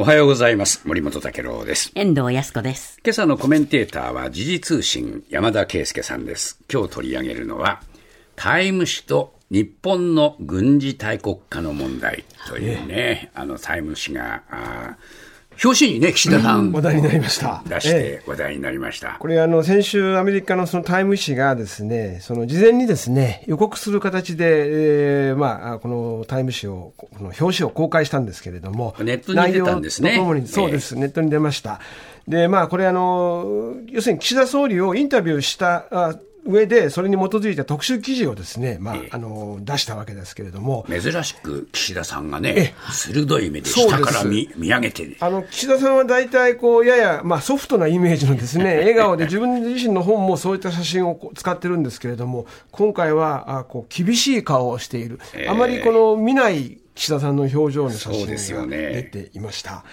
おはようございます。森本武郎です。遠藤康子です。今朝のコメンテーターは時事通信山田圭介さんです。今日取り上げるのは、タイム誌と日本の軍事大国化の問題というね、あのタイム誌が、表紙にね、岸田さん。話題になりました。出しええ。て話題になりました。これあの先週アメリカのそのタイム誌がですね、その事前にですね予告する形で、えーまあこのタイム誌をこの表紙を公開したんですけれども、ネットに出たんですね。そうです、ネットに出ました。でまあこれあの要するに岸田総理をインタビューしたあ上でそれに基づいた特集記事をですね、まああの出したわけですけれども。珍しく岸田さんがね、鋭い目で下から見見上げて、あの岸田さんは大体こうやや、まあ、ソフトなイメージのですね 笑顔で自分自身の本もそういった写真を使ってるんですけれども今回はあこう厳しい顔をしている、あまりこの見ない岸田さんの表情の写真がね。出ていました。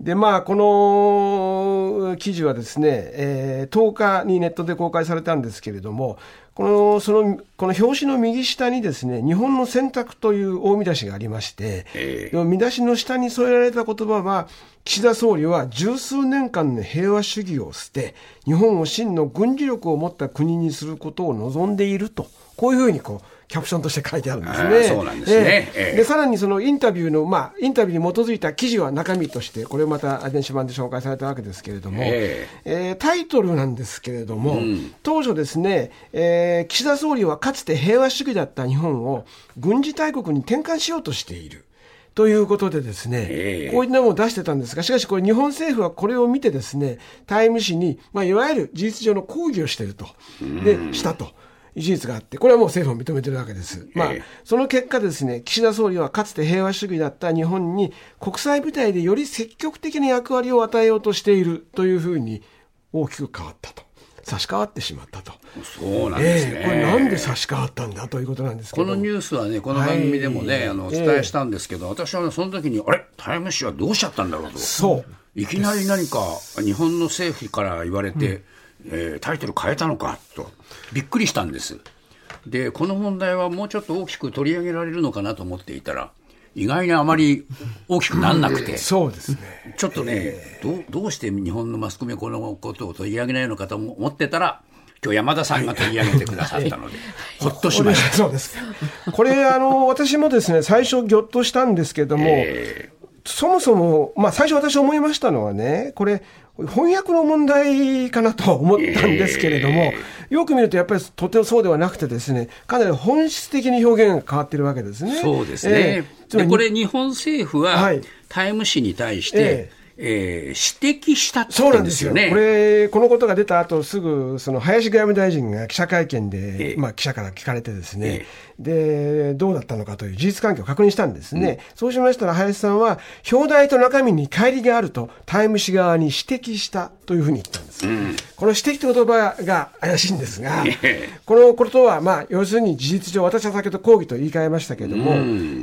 でまあ、この記事はですね、えー10日にネットで公開されたんですけれども、このそのこの表紙の右下にですね、日本の選択という大見出しがありまして、え。でも見出しの下に添えられた言葉は、岸田総理は十数年間の平和主義を捨て、日本を真の軍事力を持った国にすることを望んでいると、こういうふうにこうキャプションとして書いてあるんですあね。ーそうなんですねええええでさらにそのインタビューの、まあ、インタビューに基づいた記事は中身として、これまた電子版で紹介されたわけですけれども、ええータイトルなんですけれども、当初ですね、えー岸田総理はかつて平和主義だった日本を軍事大国に転換しようとしている。ということでですね、ええこういったものを出してたんですが、しかしこれ日本政府はこれを見てですね、タイム誌に、まあ、いわゆる事実上の抗議をしていると。で、したと。事実があって、これはもう政府も認めてるわけです。まあええ、その結果ですね、岸田総理はかつて平和主義だった日本に国際舞台でより積極的な役割を与えようとしているというふうに大きく変わったと。差し替わってしまったと。そうなんですね。ええこれなんで差し替わったんだということなんですけど。このニュースはね、この番組でもね、あのお伝えしたんですけど、私はね、その時に、あれ、タイム誌はどうしちゃったんだろうと、そう。いきなり何か日本の政府から言われて、えータイトル変えたのかと、びっくりしたんです。で、この問題はもうちょっと大きく取り上げられるのかなと思っていたら、意外にあまり大きくならなくて。そうですね。ちょっとね、どうどうして日本のマスコミはこのことを取り上げないのかと思ってたら、今日山田さんが取り上げてくださったので、ほっとしました。そうです。これ、あの、私もですね、最初ぎょっとしたんですけども、えそもそも、まあ最初私思いましたのはね、これ、翻訳の問題かなと思ったんですけれども、よく見るとやっぱりとてもそうではなくてですね、かなり本質的に表現が変わってるわけですね。そうですえね。えつまりでこれ、日本政府は、はいタイム誌に対して、ええー指摘したって言そうなんんですすよ。ね。これ、このことが出た後、すぐ、その、林外務大臣が記者会見で、ええ。まあ、記者から聞かれてですね。え、で、どうだったのかという事実関係を確認したんですね。そうしましたら、林さんは、表題と中身に乖離があると、タイム誌側に指摘したというふうに言ったんです。この指摘という言葉が怪しいんですがええ、このことは、まあ、要するに事実上、私は先ほど抗議と言い換えましたけれども、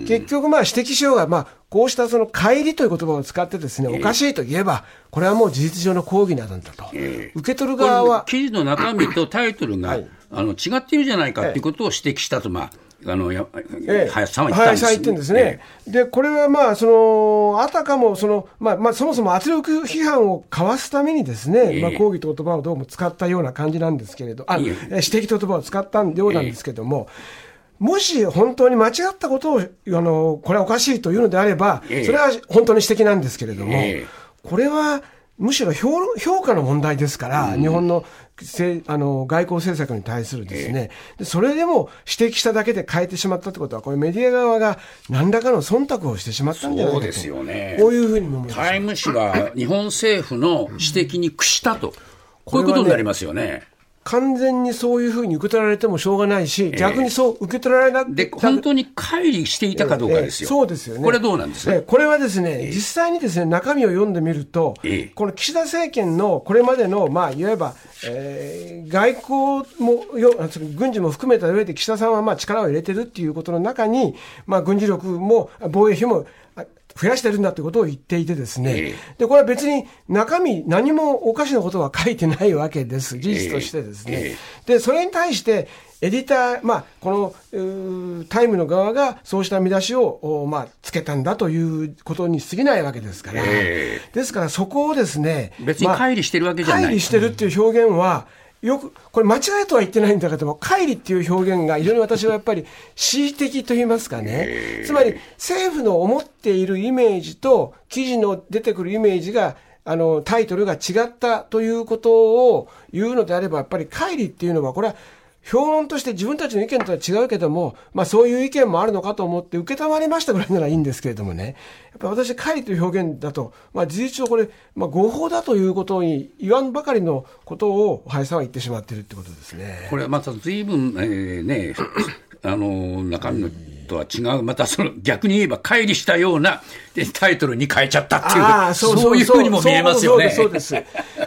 結局、まあ、指摘しようが、まあ、こうしたその乖離という言葉を使ってですね、おかしいと言えば、これはもう事実上の抗議なんだと。ええ。受け取る側は、記事の中身と タイトルが、はい。あの違っているじゃないかっていうことを指摘したと、まあ、あのやええ。林さんは言ったんです林さん言ってるんですね。で、これはまあ、その、あたかも、その、まあ、まあ、そもそも圧力批判をかわすためにですね、ええ。まあ、抗議と言葉をどうも使ったような感じなんですけれど、あ、指摘と言葉を使ったようなんですけども、もし本当に間違ったことを、あの、これはおかしいというのであれば、ええそれは本当に指摘なんですけれども、ええこれは、むしろ評評価の問題ですから、日本のせあの外交政策に対するですね、でそれでも指摘しただけで変えてしまったってことは、これメディア側が何らかの忖度をしてしまったんじゃないかと。そうですよねこういうふうにも思います。タイム誌が日本政府の指摘に屈したと、こういうことになりますよね。完全にそういうふうに受け取られてもしょうがないし、逆にそう受け取られなくで、本当に乖離していたかどうかですよ。ええ。そうですよね。これどうなんですええこれはですね、実際にですね、中身を読んでみると、ええ。この岸田政権のこれまでの、まあ、いわば、えー外交もよ、軍事も含めた上で岸田さんはまあ力を入れてるっていうことの中に、まあ、軍事力も防衛費もあ増やしてるんだということを言っていてですね、ええで、これは別に中身何もおかしなことは書いてないわけです。事実としてですね。ええで、それに対して、エディター、まあ、この、タイムの側がそうした見出しを、まあ、つけたんだということに過ぎないわけですから、えー、ですからそこをですね、別に乖離してるわけじゃない。乖離してるっていう表現は、よく、これ間違いとは言ってないんだけども、乖離っていう表現が非常に私はやっぱり恣意的と言いますかね。つまり政府の思っているイメージと記事の出てくるイメージがあの、タイトルが違ったということを言うのであれば、やっぱり乖離っていうのは、これは評論として自分たちの意見とは違うけども、まあそういう意見もあるのかと思って受けたまりましたぐらいならいいんですけれどもね、やっぱ私、会という表現だと、まあ事実上これ、まあ合法だということに言わんばかりのことを、林さんは言ってしまっているってことですね。これまた随分、えー、ね、あの、中身のとは違う、またその逆に言えば、乖離したようなタイトルに変えちゃったっていう、そうそういうふうにも見えますよね。そうです、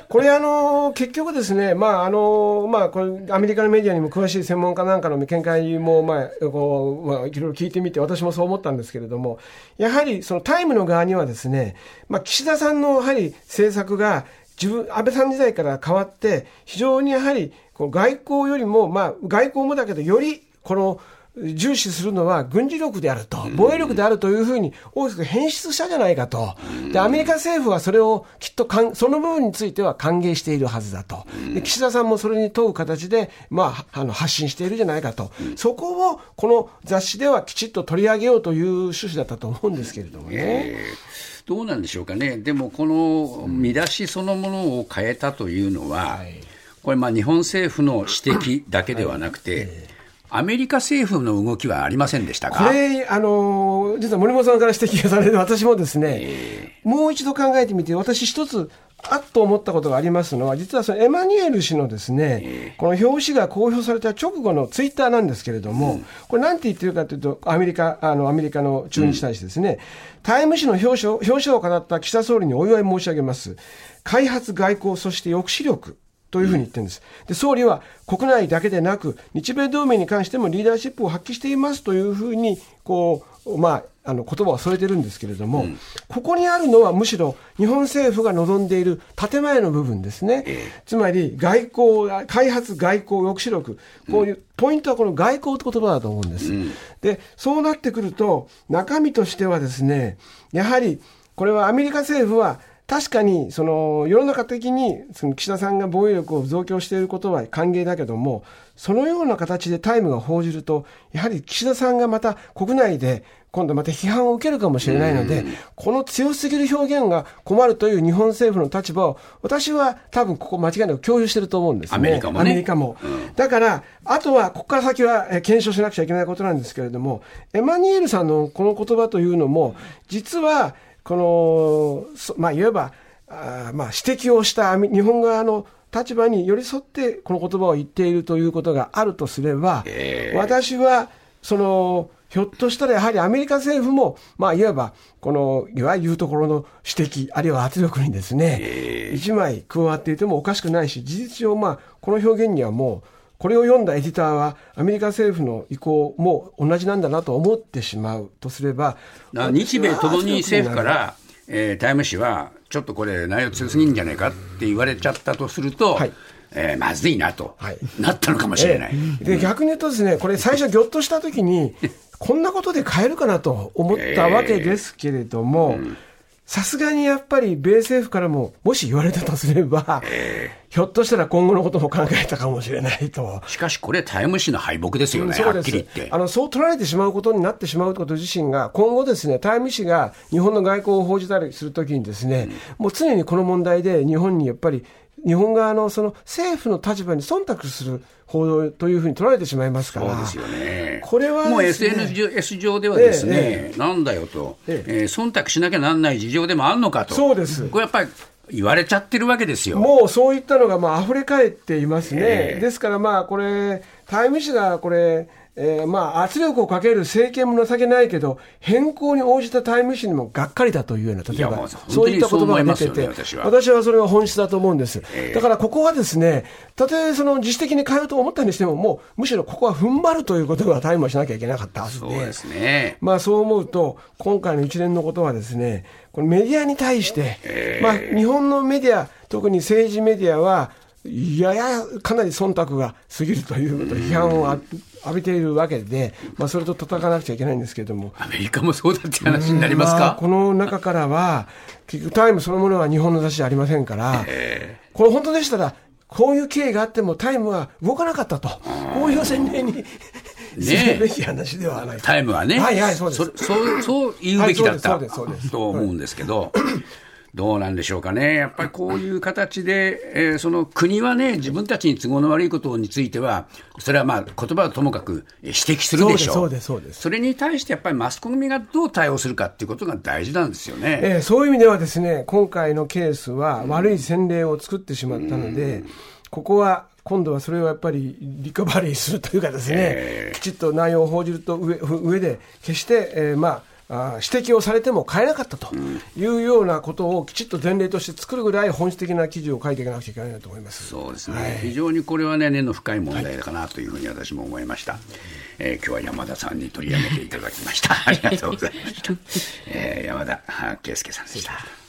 これ、あの、結局ですね、まあ、あの、まあ、これ、アメリカのメディアにも詳しい専門家なんかの見解も、まあ、こう、まあ、いろいろ聞いてみて、私もそう思ったんですけれども、やはり、そのタイムの側にはですね、まあ、岸田さんの、やはり、政策が、自分、安倍さん時代から変わって、非常にやはり、外交よりも、まあ、外交もだけど、より、この、重視するのは軍事力であると、防衛力であるというふうに大きく変質したじゃないかと、でアメリカ政府はそれをきっとかん、その部分については歓迎しているはずだと、で岸田さんもそれに問う形で、まあ、あの発信しているじゃないかと、そこをこの雑誌ではきちっと取り上げようという趣旨だったと思うんですけれどもね。えー、どうなんでしょうかね、でもこの見出しそのものを変えたというのは、これ、まあ日本政府の指摘だけではなくて、アメリカ政府の動きはありませんでしたか？これ、あの、実は森本さんから指摘がされる私もですね、えー、もう一度考えてみて、私一つ、あっと思ったことがありますのは、実はそのエマニュエル氏のですね、えー、この表紙が公表された直後のツイッターなんですけれども、うん、これなんて言ってるかというと、アメリカ、あの、アメリカの駐日大使ですね、うん、タイム誌の表彰表彰を語った岸田総理にお祝い申し上げます。開発外交、そして抑止力。というふうに言ってるんです。で、総理は国内だけでなく、日米同盟に関してもリーダーシップを発揮していますというふうに、こう、まあ、あの言葉を添えてるんですけれども、うん、ここにあるのはむしろ日本政府が望んでいる建前の部分ですね、えー、つまり外交、開発、外交、抑止力、こういう、ポイントはこの外交って言葉だと思うんです。うん、で、そうなってくると、中身としてはですね、やはり、これはアメリカ政府は確かに、その、世の中的に、その岸田さんが防衛力を増強していることは歓迎だけども、そのような形でタイムが報じると、やはり岸田さんがまた国内で、今度また批判を受けるかもしれないので、この強すぎる表現が困るという日本政府の立場を、私は多分ここ間違いなく共有してると思うんですね。アメリカも、ね、アメリカも。うん、だから、あとは、ここから先は検証しなくちゃいけないことなんですけれども、エマニュエルさんのこの言葉というのも、実は、この、まあ、いわば、あまあ、指摘をした日本側の立場に寄り添ってこの言葉を言っているということがあるとすれば、私は、その、ひょっとしたらやはりアメリカ政府も、まあ、いわば、この、いわゆるところの指摘、あるいは圧力にですね、一枚加わっていてもおかしくないし、事実上、まあ、この表現にはもう、これを読んだエディターは、アメリカ政府の意向も同じなんだなと思ってしまうとすれば、日米ともに政府から、えー、タイム誌は、ちょっとこれ、内容強すぎんじゃないかって言われちゃったとすると、はい。えー、まずいなと、はい、なったのかもしれない、えー、で逆に言うとですね、これ最初ぎょっとしたときに、こんなことで変えるかなと思ったわけですけれども、えーうんさすがにやっぱり米政府からも、もし言われたとすれば、えー、ひょっとしたら今後のことも考えたかもしれないと。しかしこれ、タイム誌の敗北ですよね、そうです。あのそう取られてしまうことになってしまうこと自身が、今後ですね、タイム誌が日本の外交を報じたりするときにですね、うん、もう常にこの問題で日本にやっぱり日本側のその政府の立場に忖度する報道というふうに取られてしまいますから、そうですよね。これは、ね、もう SNS 上ではですね、ええなんだよと、ええ。えー、忖度しなきゃなんない事情でもあるのかと、そうです。これやっぱり言われちゃってるわけですよ。もうそういったのがまあ溢れ返っていますね。えー、ですからまあこれ、タイム誌がこれ、えー、まあ圧力をかける政権も情けないけど、変更に応じたタイム誌にもがっかりだというような、例えば、そういった言葉が出てて、ね、私は私はそれは本質だと思うんです。えー、だからここはですね、たとえその自主的に変えると思ったにしても、もうむしろここは踏ん張るということがタイムはしなきゃいけなかったはずで、そうですね。まあそう思うと、今回の一連のことはですね、このメディアに対して、えー、まあ日本のメディア、特に政治メディアは、ややかなり忖度が過ぎるということ、批判を浴びているわけで、まあ、それと戦わなくちゃいけないんですけれども、アメリカもそうだって話になりますか、まあこの中からは、結局、タイムそのものは日本の雑誌じゃありませんから、これ、本当でしたら、こういう経緯があっても、タイムは動かなかったと、こういう前例にするべき話ではないタイムはね、はいはいそうです。そ そうそう言うべきだった、はいと思うんですけど、どうなんでしょうかね、やっぱりこういう形で、えーその国はね、自分たちに都合の悪いことについては、それはまあ言葉はともかくえー指摘するでしょう、そうですそうですそうです。それに対してやっぱりマスコミがどう対応するかっていうことが大事なんですよね。えーそういう意味ではですね、今回のケースは悪い先例を作ってしまったので、ここは今度はそれをやっぱりリカバリーするというかですね、えきちっと内容を報じると上上で、決して、えーまあ、あー指摘をされても変えなかったというようなことをきちっと前例として作るぐらい本質的な記事を書いていかなくちゃいけないなと思います。そうですね、非常にこれはね、根の深い問題かなというふうに私も思いました。えー今日は山田さんに取り上げていただきました。ありがとうございました。えー山田圭介さんでした。